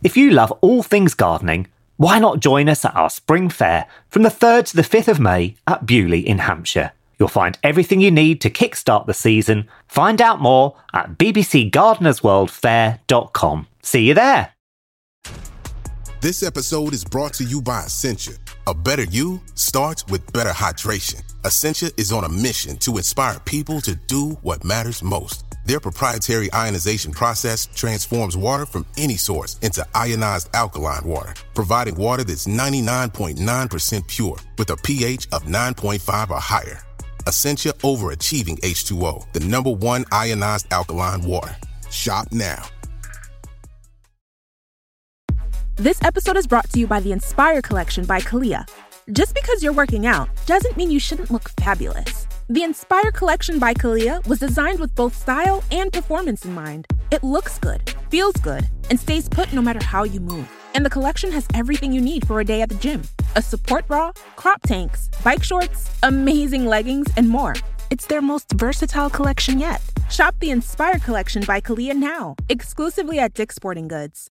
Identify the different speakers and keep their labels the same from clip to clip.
Speaker 1: If you love all things gardening, why not join us at our spring fair from the 3rd to the 5th of May at Beaulieu in Hampshire? You'll find everything you need to kickstart the season. Find out more at bbcgardenersworldfair.com. See you there.
Speaker 2: This episode is brought to you by Essentia. A better you starts with better hydration. Essentia is on a mission to inspire people to do what matters most. Their proprietary ionization process transforms water from any source into ionized alkaline water, providing water that's 99.9% pure with a pH of 9.5 or higher. Essentia overachieving H2O, the number one ionized alkaline water. Shop now.
Speaker 3: This episode is brought to you by the Inspire Collection by Kalia. Just because you're working out doesn't mean you shouldn't look fabulous. The Inspire Collection by Kalia was designed with both style and performance in mind. It looks good, feels good, and stays put no matter how you move. And the collection has everything you need for a day at the gym a support bra, crop tanks, bike shorts, amazing leggings, and more. It's their most versatile collection yet. Shop the Inspire Collection by Kalia now, exclusively at Dick's Sporting Goods.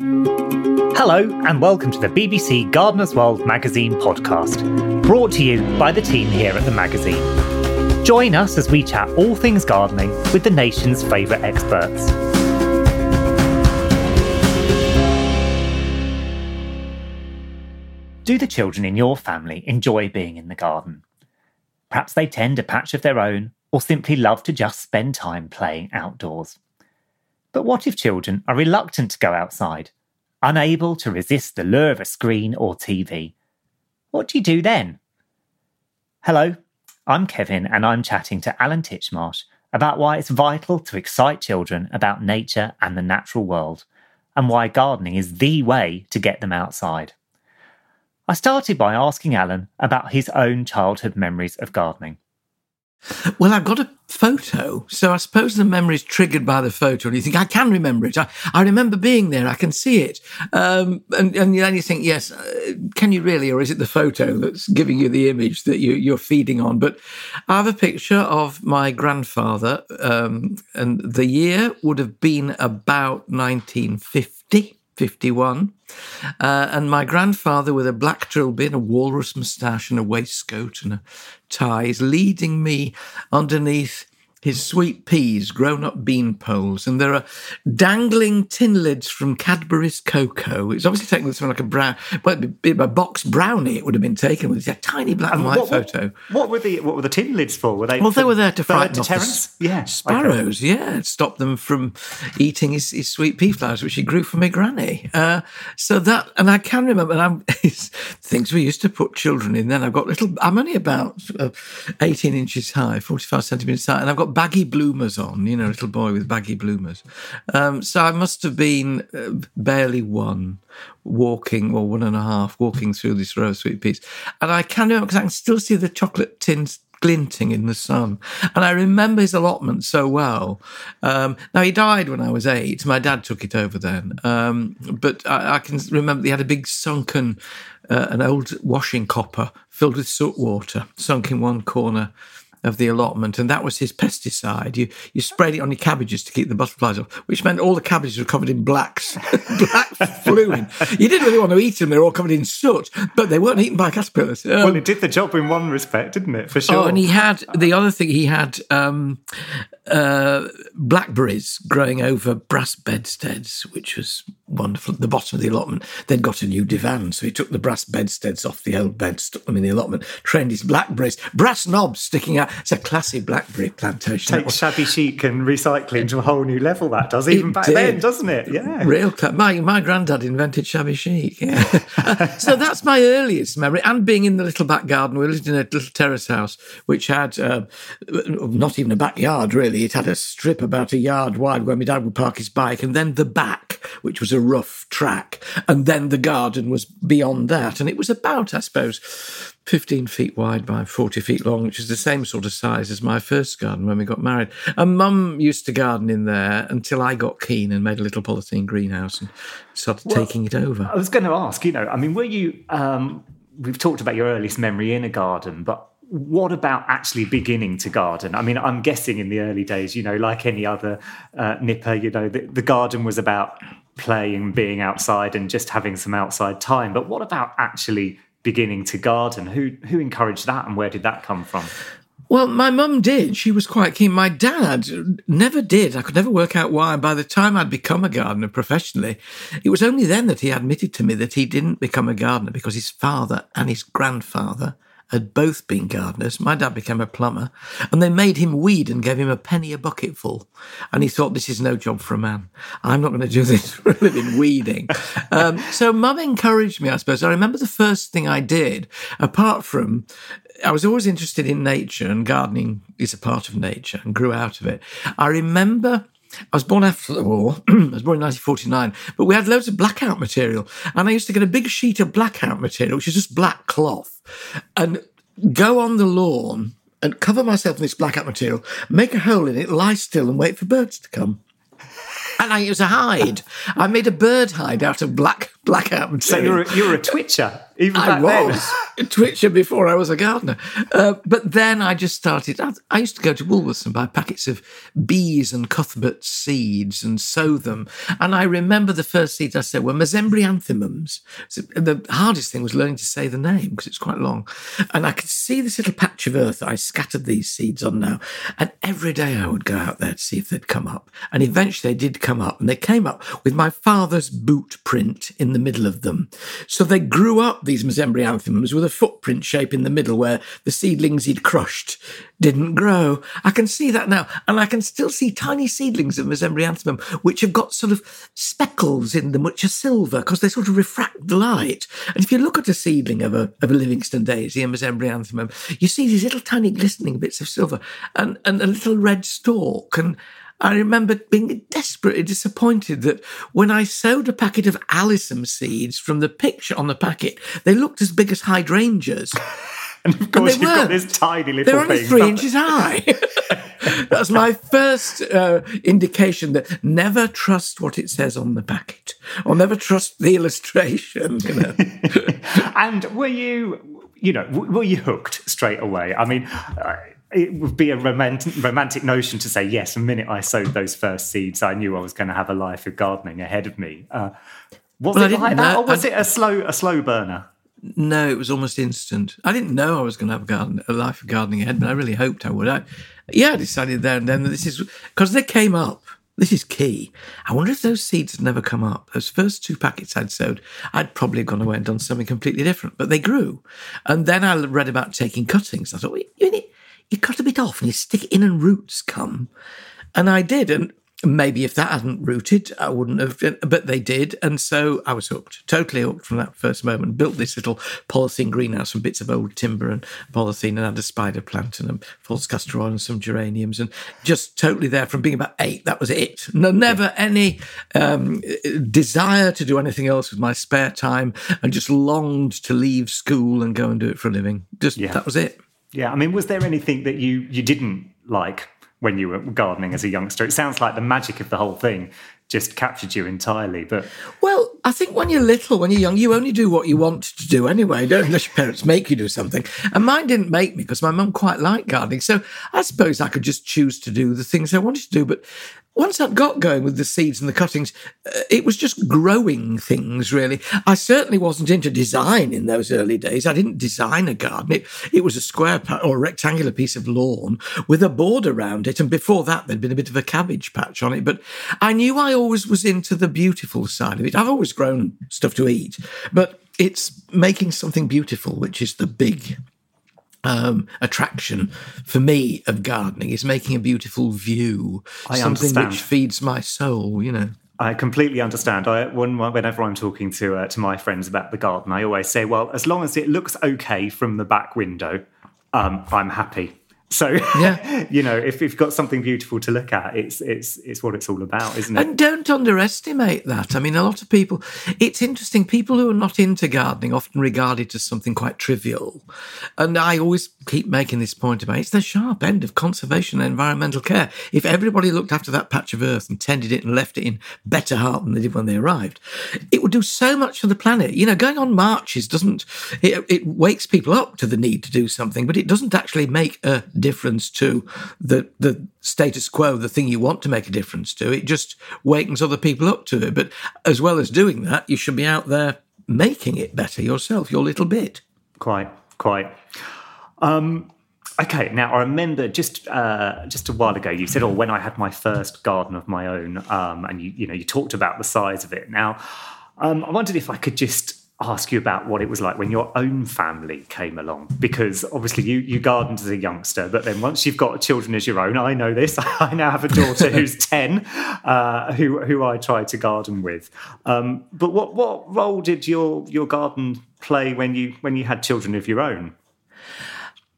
Speaker 1: Hello, and welcome to the BBC Gardener's World magazine podcast, brought to you by the team here at the magazine. Join us as we chat all things gardening with the nation's favourite experts. Do the children in your family enjoy being in the garden? Perhaps they tend a patch of their own or simply love to just spend time playing outdoors. But what if children are reluctant to go outside, unable to resist the lure of a screen or TV? What do you do then? Hello, I'm Kevin, and I'm chatting to Alan Titchmarsh about why it's vital to excite children about nature and the natural world, and why gardening is the way to get them outside. I started by asking Alan about his own childhood memories of gardening.
Speaker 4: Well, I've got a photo, so I suppose the memory is triggered by the photo, and you think I can remember it. I, I remember being there. I can see it, um, and, and then you think, yes, uh, can you really, or is it the photo that's giving you the image that you, you're feeding on? But I have a picture of my grandfather, um, and the year would have been about 1950. 51. Uh, and my grandfather, with a black trilby and a walrus moustache and a waistcoat and a tie, is leading me underneath his sweet peas, grown up bean poles, and there are dangling tin lids from Cadbury's cocoa. It's obviously taken with something like a brown, well, a box brownie. It would have been taken with a tiny black and white
Speaker 1: what,
Speaker 4: photo.
Speaker 1: What were the what were the tin lids for? Were they?
Speaker 4: Well, they were there to frighten
Speaker 1: to
Speaker 4: off
Speaker 1: Terence.
Speaker 4: the
Speaker 1: Yeah,
Speaker 4: sparrows. Yeah, stop them from eating his, his sweet pea flowers, which he grew for my granny. Uh, so that, and I can remember, and I'm things we used to put children in. Then I've got little. I'm only about uh, 18 inches high, 45 centimeters high, and I've got baggy bloomers on, you know, little boy with baggy bloomers. Um, so I must have been uh, barely one walking, or one and a half, walking through this row of sweet peas. And I can remember because I can still see the chocolate tins glinting in the sun. And I remember his allotment so well. Um, now, he died when I was eight. My dad took it over then. Um, but I, I, can remember he had a big sunken, uh, an old washing copper filled with soot water, sunk in one corner of the allotment, and that was his pesticide. You you sprayed it on your cabbages to keep the butterflies off, which meant all the cabbages were covered in blacks, black fluid. You didn't really want to eat them; they were all covered in soot, but they weren't eaten by caterpillars. Um,
Speaker 1: well, it did the job in one respect, didn't it? For sure.
Speaker 4: Oh, and he had the other thing. He had um, uh, blackberries growing over brass bedsteads, which was wonderful. At the bottom of the allotment, they'd got a new divan, so he took the brass bedsteads off the old bed, stuck them in the allotment, trained his blackberries, brass knobs sticking out. It's a classy blackberry plantation.
Speaker 1: Takes shabby chic and recycling to a whole new level. That does even it back did. then, doesn't it? Yeah,
Speaker 4: real. My my granddad invented shabby chic. Yeah. so that's my earliest memory, and being in the little back garden. We lived in a little terrace house which had uh, not even a backyard really. It had a strip about a yard wide where my dad would park his bike, and then the back, which was a rough track, and then the garden was beyond that, and it was about, I suppose, 15 feet wide by 40 feet long, which is the same sort of size as my first garden when we got married. And mum used to garden in there until I got keen and made a little polythene greenhouse and started well, taking it over.
Speaker 1: I was going to ask, you know, I mean, were you, um, we've talked about your earliest memory in a garden, but what about actually beginning to garden? I mean, I'm guessing in the early days, you know, like any other uh, nipper, you know, the, the garden was about playing, being outside, and just having some outside time. But what about actually beginning to garden? Who who encouraged that, and where did that come from?
Speaker 4: Well, my mum did. She was quite keen. My dad never did. I could never work out why. By the time I'd become a gardener professionally, it was only then that he admitted to me that he didn't become a gardener because his father and his grandfather had both been gardeners. My dad became a plumber, and they made him weed and gave him a penny a bucketful. And he thought, this is no job for a man. I'm not going to do this for a living weeding. Um, so mum encouraged me, I suppose. I remember the first thing I did, apart from I was always interested in nature, and gardening is a part of nature and grew out of it. I remember I was born after the war. I was born in 1949, but we had loads of blackout material. And I used to get a big sheet of blackout material, which is just black cloth, and go on the lawn and cover myself in this blackout material, make a hole in it, lie still, and wait for birds to come. And I use a hide. I made a bird hide out of black blackout material.
Speaker 1: So you're a, you're a twitcher. Even
Speaker 4: I was a Twitcher before I was a gardener. Uh, but then I just started. I, I, used to go to Woolworths and buy packets of bees and Cuthbert seeds and sow them. And I remember the first seeds I sowed were mesembryanthemums. So the hardest thing was learning to say the name because it's quite long. And I could see this little patch of earth that I scattered these seeds on now. And every day I would go out there to see if they'd come up. And eventually they did come up. And they came up with my father's boot print in the middle of them. So they grew up these mesembryanthemums with a footprint shape in the middle where the seedlings he'd crushed didn't grow. I can see that now. And I can still see tiny seedlings of mesembryanthemum, which have got sort of speckles in them, which are silver because they sort of refract the light. And if you look at a seedling of a, of a Livingstone daisy, a mesembryanthemum, you see these little tiny glistening bits of silver and, and a little red stalk. And I remember being desperately disappointed that when I sowed a packet of alyssum seeds from the picture on the packet, they looked as big as hydrangeas.
Speaker 1: and of course, and you've got this tiny little
Speaker 4: They're only three inches high. That's my first uh, indication that never trust what it says on the packet, or never trust the illustration. You know?
Speaker 1: and were you, you know, were you hooked straight away? I mean. It would be a romantic, romantic notion to say yes. The minute I sowed those first seeds, I knew I was going to have a life of gardening ahead of me. Uh, was well, it like that, or was I, it a slow, a slow burner?
Speaker 4: No, it was almost instant. I didn't know I was going to have a garden, a life of gardening ahead, but I really hoped I would. I, yeah, I decided there and then that this is because they came up. This is key. I wonder if those seeds had never come up. Those first two packets I'd sowed, I'd probably gone away and done something completely different. But they grew, and then I read about taking cuttings. I thought, well, you need you cut a bit off and you stick it in and roots come. And I did. And maybe if that hadn't rooted, I wouldn't have, but they did. And so I was hooked, totally hooked from that first moment. Built this little polythene greenhouse from bits of old timber and polythene and had a spider plant and a false castor oil and some geraniums and just totally there from being about eight. That was it. No, never any um, desire to do anything else with my spare time and just longed to leave school and go and do it for a living. Just yeah. that was it.
Speaker 1: Yeah, I mean, was there anything that you you didn't like when you were gardening as a youngster? It sounds like the magic of the whole thing just captured you entirely. But
Speaker 4: well, I think when you're little, when you're young, you only do what you want to do anyway, don't unless your parents make you do something. And mine didn't make me because my mum quite liked gardening. So I suppose I could just choose to do the things I wanted to do. But once I got going with the seeds and the cuttings, uh, it was just growing things, really. I certainly wasn't into design in those early days. I didn't design a garden. It, it was a square or a rectangular piece of lawn with a border around it. And before that, there'd been a bit of a cabbage patch on it. But I knew I always was into the beautiful side of it. I've always grown stuff to eat, but it's making something beautiful, which is the big um, attraction for me of gardening is making a beautiful view,
Speaker 1: I
Speaker 4: something
Speaker 1: understand.
Speaker 4: which feeds my soul. You know.
Speaker 1: I completely understand. I, when, whenever I'm talking to uh, to my friends about the garden, I always say, "Well, as long as it looks okay from the back window, um, I'm happy." So,
Speaker 4: Yeah.
Speaker 1: you know, if you've got something beautiful to look at, it's it's it's what it's all about, isn't it?
Speaker 4: And don't underestimate that. I mean, a lot of people, it's interesting, people who are not into gardening often regard it as something quite trivial. And I always keep making this point about it's the sharp end of conservation and environmental care. If everybody looked after that patch of earth and tended it and left it in better heart than they did when they arrived, it would do so much for the planet. You know, going on marches doesn't, it, it wakes people up to the need to do something, but it doesn't actually make a difference to the, the status quo, the thing you want to make a difference to. It just wakens other people up to it. But as well as doing that, you should be out there making it better yourself, your little bit.
Speaker 1: Quite, quite. Um, okay, now I remember just uh, just a while ago you said, "Oh, when I had my first garden of my own," um, and you you know you talked about the size of it. Now, um, I wondered if I could just ask you about what it was like when your own family came along, because obviously you you gardened as a youngster, but then once you've got children as your own, I know this. I now have a daughter who's ten, uh, who who I try to garden with. Um, but what what role did your your garden play when you when you had children of your own?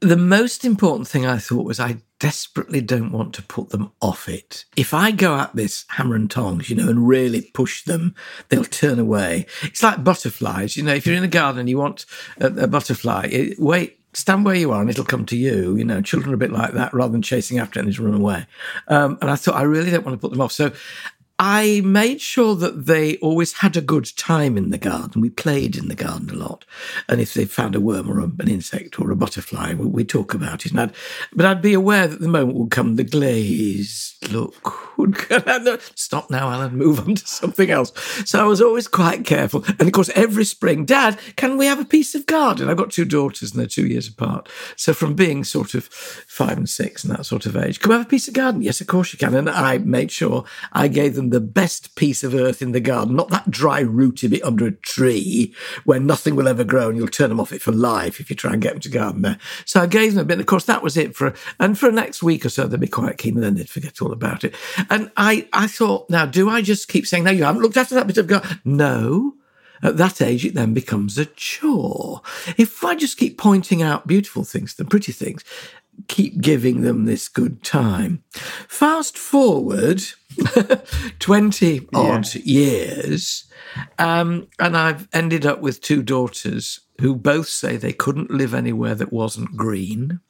Speaker 4: The most important thing I thought was I desperately don't want to put them off it. If I go at this hammer and tongs, you know, and really push them, they'll turn away. It's like butterflies, you know, if you're in a garden and you want a, a butterfly, it, wait, stand where you are and it'll come to you. You know, children are a bit like that rather than chasing after it and just run away. Um, and I thought, I really don't want to put them off. So I made sure that they always had a good time in the garden. We played in the garden a lot. And if they found a worm or an insect or a butterfly, we, we'd talk about it. I'd, but I'd be aware that the moment would come, the glazed look would. Stop now, Alan, move on to something else. So I was always quite careful. And of course, every spring, Dad, can we have a piece of garden? I've got two daughters and they're two years apart. So from being sort of five and six and that sort of age, can we have a piece of garden? Yes, of course you can. And I made sure I gave them the best piece of earth in the garden, not that dry, rooty bit under a tree where nothing will ever grow and you'll turn them off it for life if you try and get them to garden there. So I gave them a bit. Of course, that was it for, and for the next week or so, they'd be quite keen and then they'd forget all about it. And I, I thought, now, do I just keep saying, no, you haven't looked after that bit of garden? No. At that age, it then becomes a chore. If I just keep pointing out beautiful things, the pretty things, keep giving them this good time. Fast forward 20 odd years, um, and I've ended up with two daughters who both say they couldn't live anywhere that wasn't green.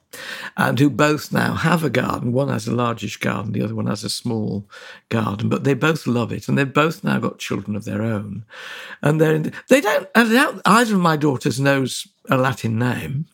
Speaker 4: And who both now have a garden. One has a largish garden, the other one has a small garden, but they both love it. And they've both now got children of their own. And they're in, they don't, either of my daughters knows a Latin name.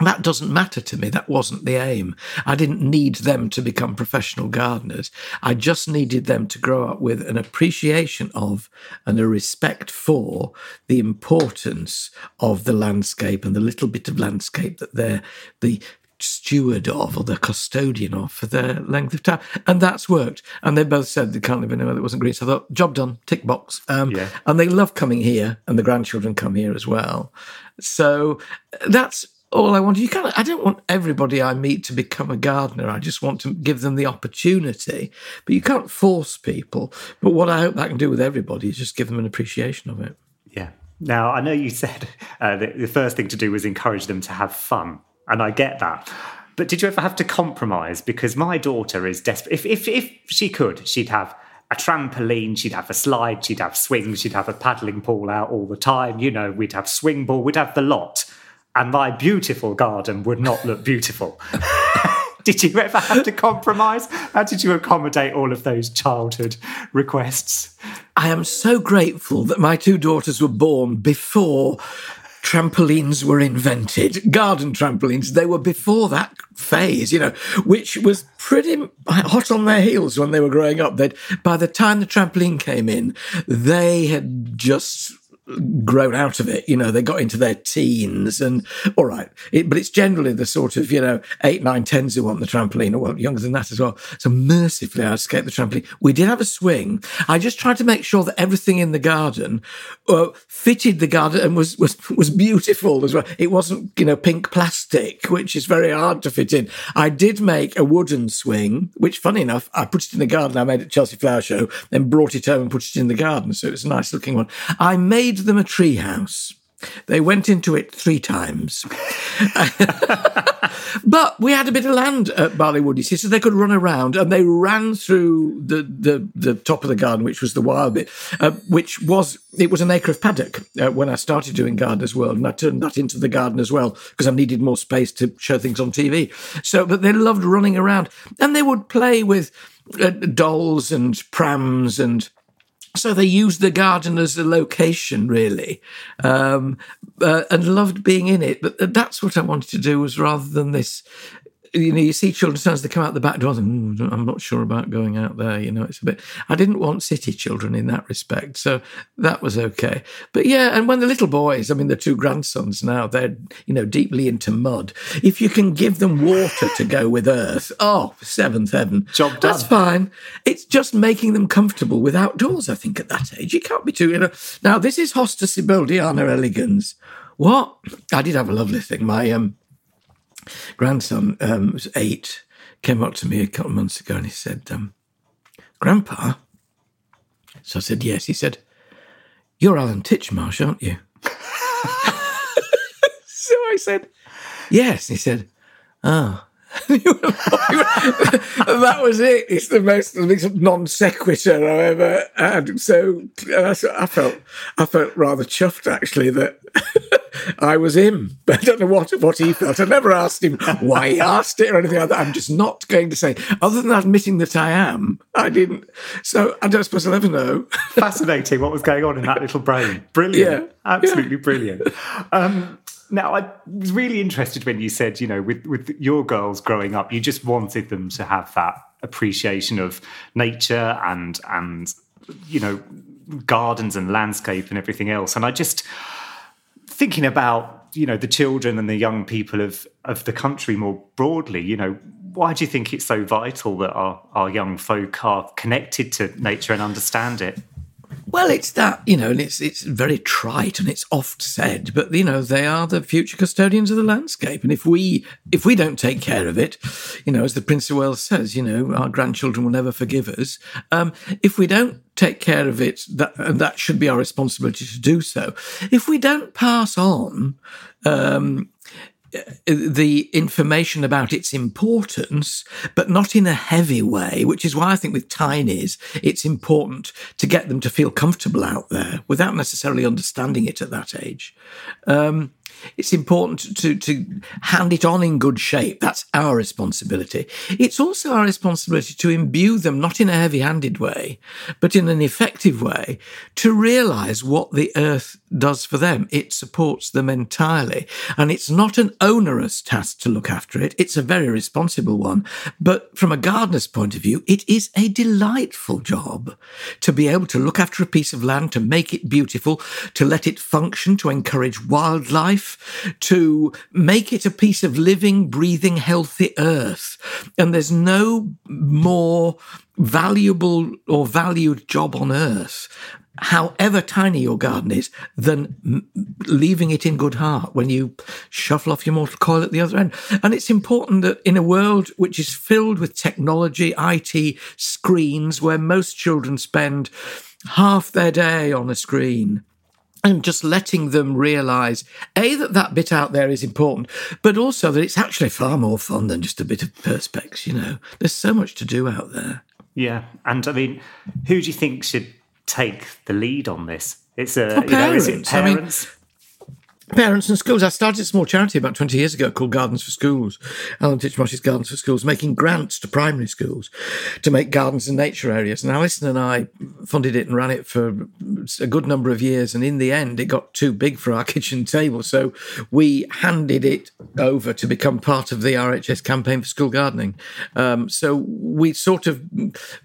Speaker 4: That doesn't matter to me. That wasn't the aim. I didn't need them to become professional gardeners. I just needed them to grow up with an appreciation of and a respect for the importance of the landscape and the little bit of landscape that they're the steward of or the custodian of for their length of time. And that's worked. And they both said they can't live anywhere that wasn't green. So I thought, job done, tick box. Um,
Speaker 1: Yeah.
Speaker 4: And they love coming here, and the grandchildren come here as well. So that's all I want. You can't. I don't want everybody I meet to become a gardener. I just want to give them the opportunity. But you can't force people. But what I hope I can do with everybody is just give them an appreciation of it.
Speaker 1: Yeah. Now, I know you said uh, that the first thing to do was encourage them to have fun, and I get that. But did you ever have to compromise? Because my daughter is desperate. If, if, if she could, she'd have a trampoline, she'd have a slide, she'd have swings, she'd have a paddling pool out all the time. You know, we'd have swing ball, we'd have the lot. And my beautiful garden would not look beautiful. did you ever have to compromise? How did you accommodate all of those childhood requests?
Speaker 4: I am so grateful that my two daughters were born before trampolines were invented, garden trampolines. They were before that phase, you know, which was pretty hot on their heels when they were growing up. That by the time the trampoline came in, they had just grown out of it. You know, they got into their teens and all right, it, but it's generally the sort of, you know, eight, nine, tens who want the trampoline or well, younger than that as well. So mercifully, I escaped the trampoline. We did have a swing. I just tried to make sure that everything in the garden uh, fitted the garden and was, was, was beautiful as well. It wasn't, you know, pink plastic, which is very hard to fit in. I did make a wooden swing, which funny enough, I put it in the garden. I made it Chelsea Flower Show, then brought it home and put it in the garden. So it was a nice looking one. I made made them a treehouse. They went into it three times. but we had a bit of land at Wood, you see, so they could run around and they ran through the, the, the top of the garden, which was the wild bit, uh, which was, it was an acre of paddock uh, when I started doing Gardener's World. And I turned that into the garden as well because I needed more space to show things on TV. So, but they loved running around and they would play with uh, dolls and prams and so they used the garden as a location, really, um, uh, and loved being in it. But that's what I wanted to do, was rather than this you know, you see children sometimes they come out the back door and I'm not sure about going out there. You know, it's a bit. I didn't want city children in that respect, so that was okay. But yeah, and when the little boys, I mean, the two grandsons now, they're you know deeply into mud. If you can give them water to go with earth, oh, seventh heaven,
Speaker 1: job done.
Speaker 4: That's fine. It's just making them comfortable with outdoors. I think at that age, you can't be too. You know, now this is Hosta Sieboldiana elegans. What I did have a lovely thing. My um grandson um, was eight, came up to me a couple of months ago and he said, um, Grandpa? So I said, Yes. He said, You're Alan Titchmarsh, aren't you? so I said, Yes. He said, Oh. that was it. It's the most non sequitur I ever had. So I felt I felt rather chuffed actually that I was him. But I don't know what what he felt. I never asked him why he asked it or anything like that. I'm just not going to say. Other than admitting that I am, I didn't. So I don't suppose I'll ever know.
Speaker 1: Fascinating what was going on in that little brain. Brilliant. Yeah. Absolutely yeah. brilliant. Um, now, I was really interested when you said, you know, with, with your girls growing up, you just wanted them to have that appreciation of nature and and you know gardens and landscape and everything else. And I just thinking about you know the children and the young people of of the country more broadly. You know, why do you think it's so vital that our our young folk are connected to nature and understand it?
Speaker 4: Well, it's that you know, and it's it's very trite and it's oft said, but you know, they are the future custodians of the landscape, and if we if we don't take care of it, you know, as the Prince of Wales says, you know, our grandchildren will never forgive us. Um, if we don't take care of it, that and that should be our responsibility to do so. If we don't pass on um, the information about its importance, but not in a heavy way, which is why I think with tinies, it's important to get them to feel comfortable out there without necessarily understanding it at that age. Um, it's important to, to hand it on in good shape. That's our responsibility. It's also our responsibility to imbue them, not in a heavy handed way, but in an effective way, to realize what the earth does for them. It supports them entirely. And it's not an onerous task to look after it. It's a very responsible one. But from a gardener's point of view, it is a delightful job to be able to look after a piece of land, to make it beautiful, to let it function, to encourage wildlife, to make it a piece of living, breathing, healthy earth. And there's no more valuable or valued job on earth however tiny your garden is, than leaving it in good heart when you shuffle off your mortal coil at the other end. And it's important that in a world which is filled with technology, IT, screens, where most children spend half their day on a screen, and just letting them realize a that that bit out there is important but also that it's actually far more fun than just a bit of perspex you know there's so much to do out there
Speaker 1: yeah and i mean who do you think should take the lead on this? It's a you know, is it parents?
Speaker 4: Parents and schools. I started a small charity about 20 years ago called Gardens for Schools, Alan Titchmarsh's Gardens for Schools, making grants to primary schools to make gardens and nature areas. And Alison and I funded it and ran it for a good number of years. And in the end, it got too big for our kitchen table. So we handed it over to become part of the RHS campaign for school gardening. Um, so we sort of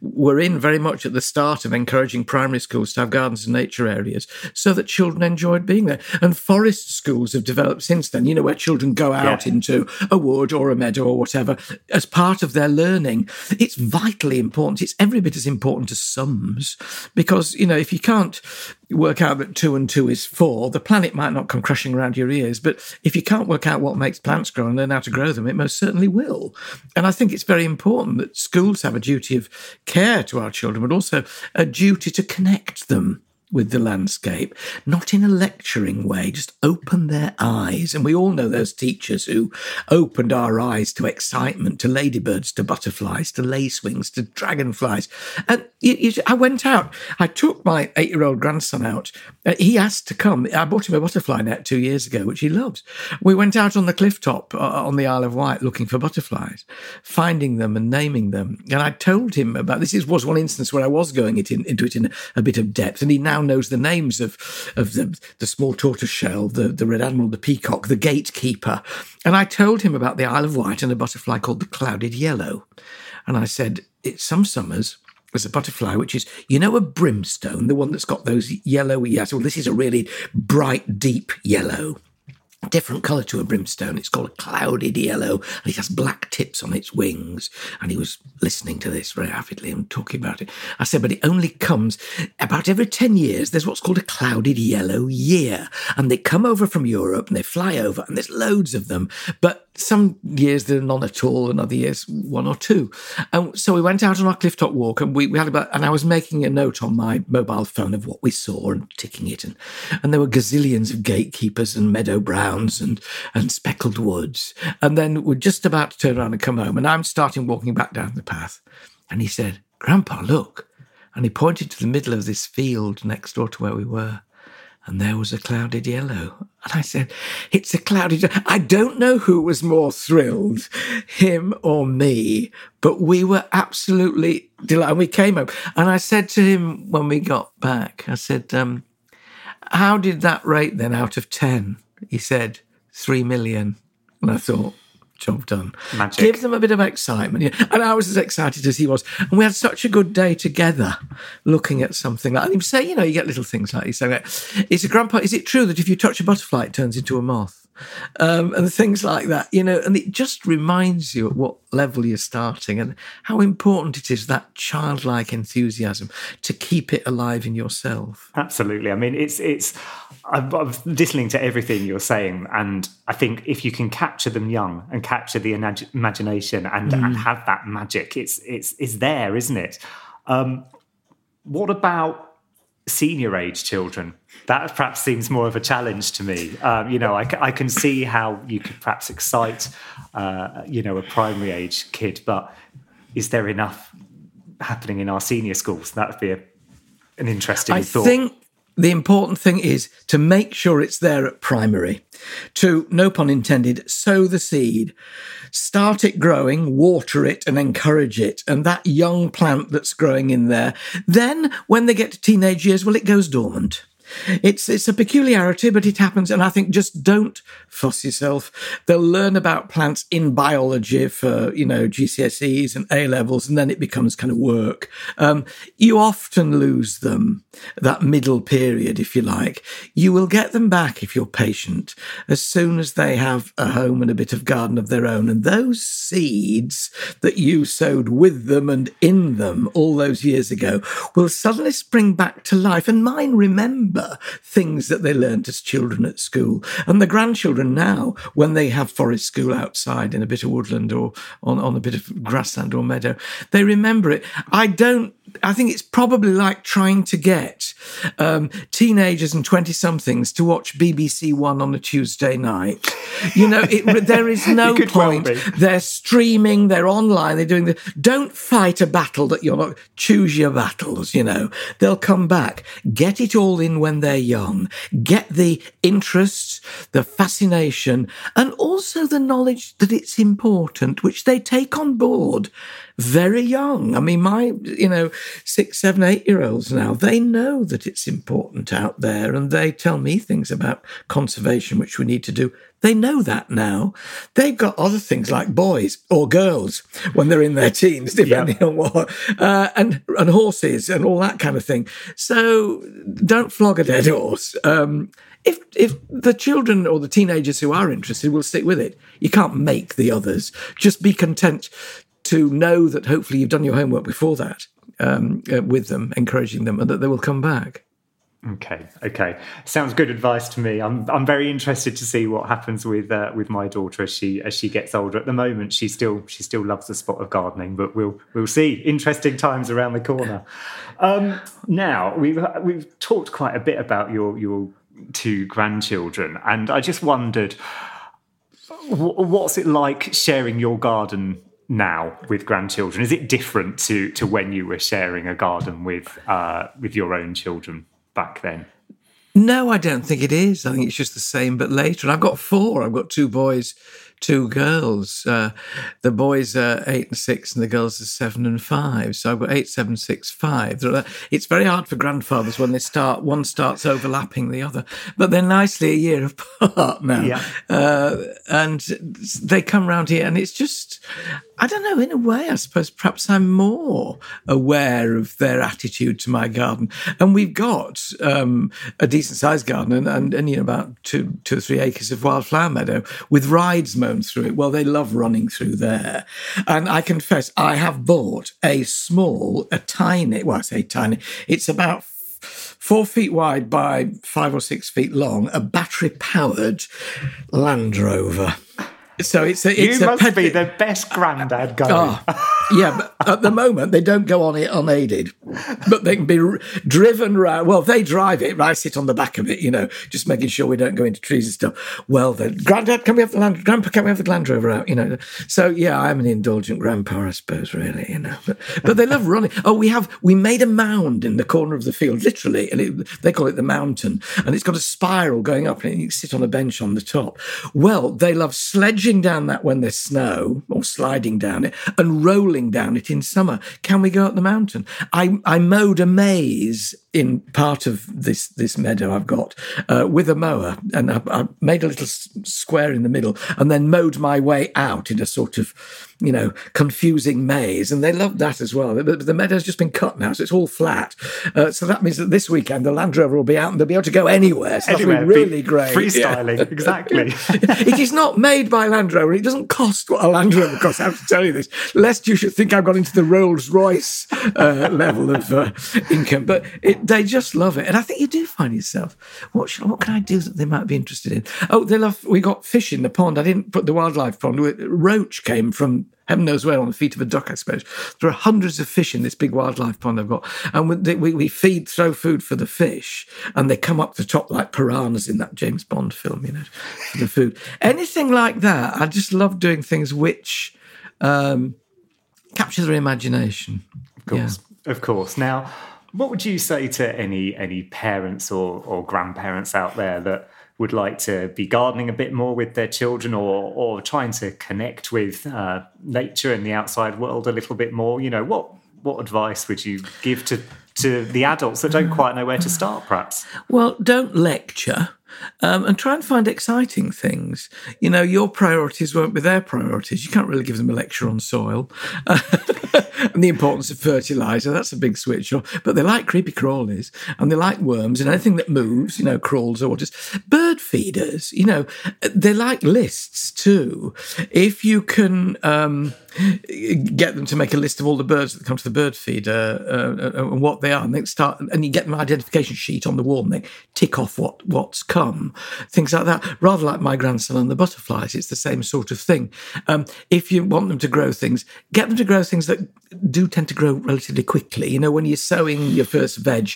Speaker 4: were in very much at the start of encouraging primary schools to have gardens and nature areas so that children enjoyed being there. And forest schools have developed since then, you know, where children go out yeah. into a wood or a meadow or whatever as part of their learning. It's vitally important. It's every bit as important as sums because, you know, if you can't work out that two and two is four, the planet might not come crashing around your ears. But if you can't work out what makes plants grow and learn how to grow them, it most certainly will. And I think it's very important that schools have a duty of care to our children, but also a duty to connect them with the landscape, not in a lecturing way, just open their eyes. And we all know those teachers who opened our eyes to excitement, to ladybirds, to butterflies, to lacewings, to dragonflies. And you, you, I went out, I took my eight year old grandson out. Uh, he asked to come. I bought him a butterfly net two years ago, which he loves. We went out on the cliff top uh, on the Isle of Wight looking for butterflies, finding them and naming them. And I told him about this. Is, was one instance where I was going it in, into it in a, a bit of depth. And he now now knows the names of of the, the small tortoise shell, the, the red admiral, the peacock, the gatekeeper. And I told him about the Isle of Wight and a butterfly called the clouded yellow. And I said, it's some summers there's a butterfly, which is, you know, a brimstone, the one that's got those yellow, yes, well, this is a really bright, deep yellow different colour to a brimstone. It's called a clouded yellow, and it has black tips on its wings. And he was listening to this very avidly and talking about it. I said, but it only comes about every 10 years. There's what's called a clouded yellow year. And they come over from Europe and they fly over, and there's loads of them. But some years there are none at all, and other years one or two. And so we went out on our cliff top walk, and we, we had about, and I was making a note on my mobile phone of what we saw and ticking it, and and there were gazillions of gatekeepers and meadow and and speckled woods, and then we're just about to turn around and come home, and I'm starting walking back down the path, and he said, "Grandpa, look," and he pointed to the middle of this field next door to where we were and there was a clouded yellow. And I said, It's a clouded I don't know who was more thrilled, him or me, but we were absolutely delighted. And we came home. And I said to him when we got back, I said, um, How did that rate then out of 10? He said, 3 million. And I thought, job done.
Speaker 1: Magic.
Speaker 4: Give them a bit of excitement. Yeah. And I was as excited as he was. And we had such a good day together looking at something like, and he say, you know, you get little things like you say, it's a grandpa, is it true that if you touch a butterfly, it turns into a moth? um, and things like that, you know, and it just reminds you at what level you're starting and how important it is that childlike enthusiasm to keep it alive in yourself.
Speaker 1: Absolutely. I mean, it's it's. I'm, I'm listening to everything you're saying, and I think if you can capture them young and capture the imagination and, mm. and have that magic, it's it's it's there, isn't it? Um, what about senior age children? that perhaps seems more of a challenge to me. Um, you know, I, I, can see how you could perhaps excite, uh, you know, a primary age kid, but is there enough happening in our senior schools? That would be a, an interesting
Speaker 4: I
Speaker 1: thought.
Speaker 4: think the important thing is to make sure it's there at primary, to, no pun intended, sow the seed, start it growing, water it, and encourage it. And that young plant that's growing in there, then when they get to teenage years, well, it goes dormant. It's it's a peculiarity, but it happens, and I think just don't fuss yourself. They'll learn about plants in biology for you know GCSEs and A levels, and then it becomes kind of work. Um, you often lose them that middle period, if you like. You will get them back if you're patient as soon as they have a home and a bit of garden of their own, and those seeds that you sowed with them and in them all those years ago will suddenly spring back to life. And mine remember remember things that they learned as children at school. And the grandchildren now, when they have forest school outside in a bit of woodland or on, on a bit of grassland or meadow, they remember it. I don't I think it's probably like trying to get um, teenagers and 20 somethings to watch BBC One on a Tuesday night. You know, it, there is no point. Well they're streaming, they're online, they're doing the. Don't fight a battle that you're not. Choose your battles, you know. They'll come back. Get it all in when they're young. Get the interest, the fascination, and also the knowledge that it's important, which they take on board very young. I mean, my, you know, six, seven, eight year olds now, they know that it's important out there and they tell me things about conservation, which we need to do. They know that now. They've got other things like boys or girls when they're in their teens, depending on what, uh, and and horses and all that kind of thing. So don't flog a dead horse. Um, if if the children or the teenagers who are interested will stick with it, you can't make the others. Just be content to know that hopefully you've done your homework before that um, uh, with them, encouraging them, and that they will come back.
Speaker 1: Okay, okay, sounds good advice to me. I'm I'm very interested to see what happens with uh, with my daughter as she as she gets older. At the moment, she still she still loves the spot of gardening, but we'll we'll see. Interesting times around the corner. Um, now we've we've talked quite a bit about your your two grandchildren, and I just wondered what's it like sharing your garden now with grandchildren? Is it different to to when you were sharing a garden with uh, with your own children? Back then?
Speaker 4: No, I don't think it is. I think it's just the same, but later. And I've got four. I've got two boys, two girls. Uh, the boys are eight and six, and the girls are seven and five. So I've got eight, seven, six, five. It's very hard for grandfathers when they start. One starts overlapping the other, but they're nicely a year apart now. Yeah. Uh, and they come round here, and it's just. I don't know, in a way, I suppose perhaps I'm more aware of their attitude to my garden. And we've got um, a decent sized garden and, and, and, you know, about two, two or three acres of wildflower meadow with rides through it. Well, they love running through there. And I confess, I have bought a small, a tiny, well, I say tiny, it's about four feet wide by five or six feet long, a battery powered Land Rover. So it's a, it's
Speaker 1: you must ped- be the best granddad going. Oh,
Speaker 4: yeah, but at the moment they don't go on it unaided, but they can be r- driven around. Well, they drive it. I sit on the back of it, you know, just making sure we don't go into trees and stuff. Well, then, granddad, can we have the land? Grandpa, can we have the Land Rover out? You know. So yeah, I'm an indulgent grandpa, I suppose, really. You know, but, but they love running. Oh, we have we made a mound in the corner of the field, literally, and it, they call it the mountain, and it's got a spiral going up, and you sit on a bench on the top. Well, they love sledging down that when there's snow or sliding down it and rolling down it in summer. Can we go up the mountain? I, I mowed a maze in part of this this meadow I've got uh, with a mower, and I, I made a little s- square in the middle, and then mowed my way out in a sort of you know, confusing maze. And they loved that as well. The, the meadow's just been cut now, so it's all flat. Uh, so that means that this weekend the Land Rover will be out and they'll be able to go anywhere. So anywhere, that'll be really great.
Speaker 1: Freestyling, yeah. exactly.
Speaker 4: it is not made by Land Rover. It doesn't cost what a Land Rover costs. I have to tell you this, lest you should think I've got into the Rolls Royce uh, level of uh, income. But it, they just love it. And I think you do find yourself, what, should, what can I do that they might be interested in? Oh, they love, we got fish in the pond. I didn't put the wildlife pond. Roach came from heaven knows where, on the feet of a duck, I suppose. There are hundreds of fish in this big wildlife pond I've got. And we, we feed, throw food for the fish, and they come up the top like piranhas in that James Bond film, you know, for the food. Anything like that. I just love doing things which um, capture their imagination.
Speaker 1: Of course. Yeah. Of course. Now, what would you say to any any parents or, or grandparents out there that would like to be gardening a bit more with their children or or trying to connect with uh, nature and the outside world a little bit more? You know what what advice would you give to to the adults that don't quite know where to start perhaps?
Speaker 4: Well don't lecture um, and try and find exciting things. You know, your priorities won't be their priorities. You can't really give them a lecture on soil and the importance of fertilizer. That's a big switch. But they like creepy crawlies and they like worms and anything that moves, you know, crawls or just bird feeders. You know, they like lists too. If you can um, get them to make a list of all the birds that come to the bird feeder uh, uh, and what they are, and they start, and you get them an identification sheet on the wall and they tick off what what's come things like that. Rather like my grandson and the butterflies, it's the same sort of thing. Um, if you want them to grow things, get them to grow things that do tend to grow relatively quickly. You know, when you're sowing your first veg,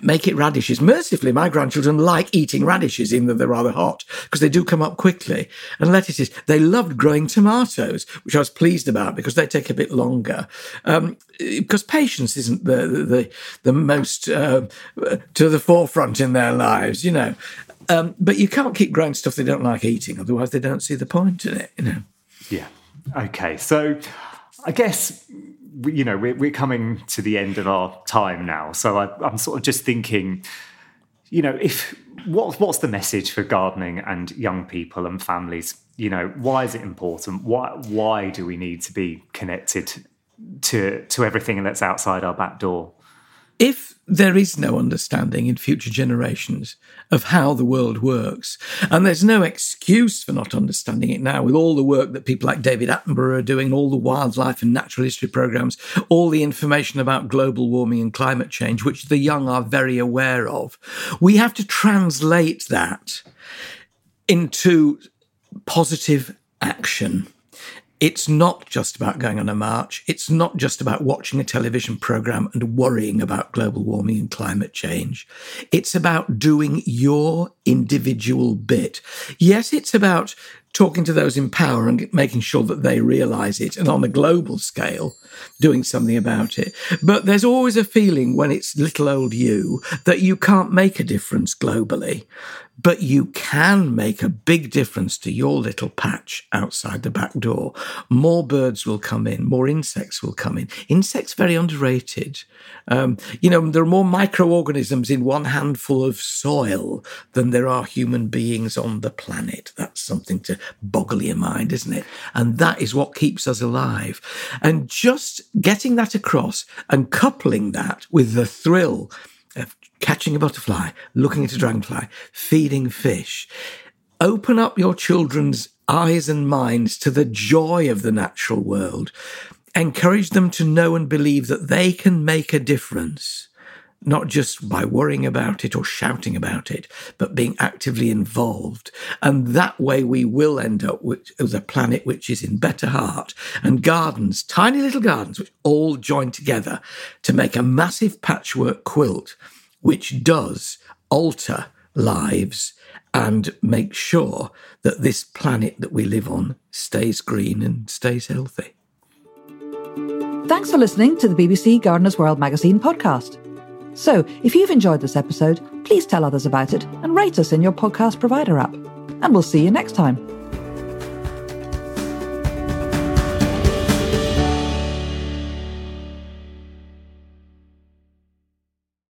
Speaker 4: make it radishes. Mercifully, my grandchildren like eating radishes, even though they're rather hot, because they do come up quickly. And lettuces, they loved growing tomatoes, which I was pleased about because they take a bit longer. Um, because patience isn't the the the most uh, to the forefront in their lives, you know. Um, but you can't keep growing stuff they don't like eating, otherwise they don't see the point in it, you know.
Speaker 1: Yeah. Okay. So I guess you know we're, we're coming to the end of our time now. So I, i'm sort of just thinking you know if what, what's the message for gardening and young people and families? You know why is it important? Why why do we need to be connected to to everything that's outside our back door
Speaker 4: if there is no understanding in future generations of how the world works, and there's no excuse for not understanding it now with all the work that people like David Attenborough are doing, all the wildlife and natural history programs, all the information about global warming and climate change, which the young are very aware of, we have to translate that into positive action. It's not just about going on a march. It's not just about watching a television program and worrying about global warming and climate change. It's about doing your individual bit. Yes, it's about talking to those in power and making sure that they realize it and on a global scale doing something about it. But there's always a feeling when it's little old you that you can't make a difference globally but you can make a big difference to your little patch outside the back door. More birds will come in, more insects will come in. Insects very underrated. Um, you know, there are more microorganisms in one handful of soil than there are human beings on the planet. That's something to boggle your mind, isn't it? And that is what keeps us alive. And just getting that across and coupling that with the thrill of catching a butterfly, looking at a dragonfly, feeding fish. Open up your children's eyes and minds to the joy of the natural world. Encourage them to know and believe that they can make a difference, not just by worrying about it or shouting about it, but being actively involved. And that way we will end up with, with a planet which is in better heart and gardens, tiny little gardens, which all join together to make a massive patchwork quilt which does alter lives and make sure that this planet that we live on stays green and stays healthy.
Speaker 5: Thanks for listening to the BBC Gardener's World magazine podcast. So, if you've enjoyed this episode, please tell others about it and rate us in your podcast provider app. And we'll see you next time.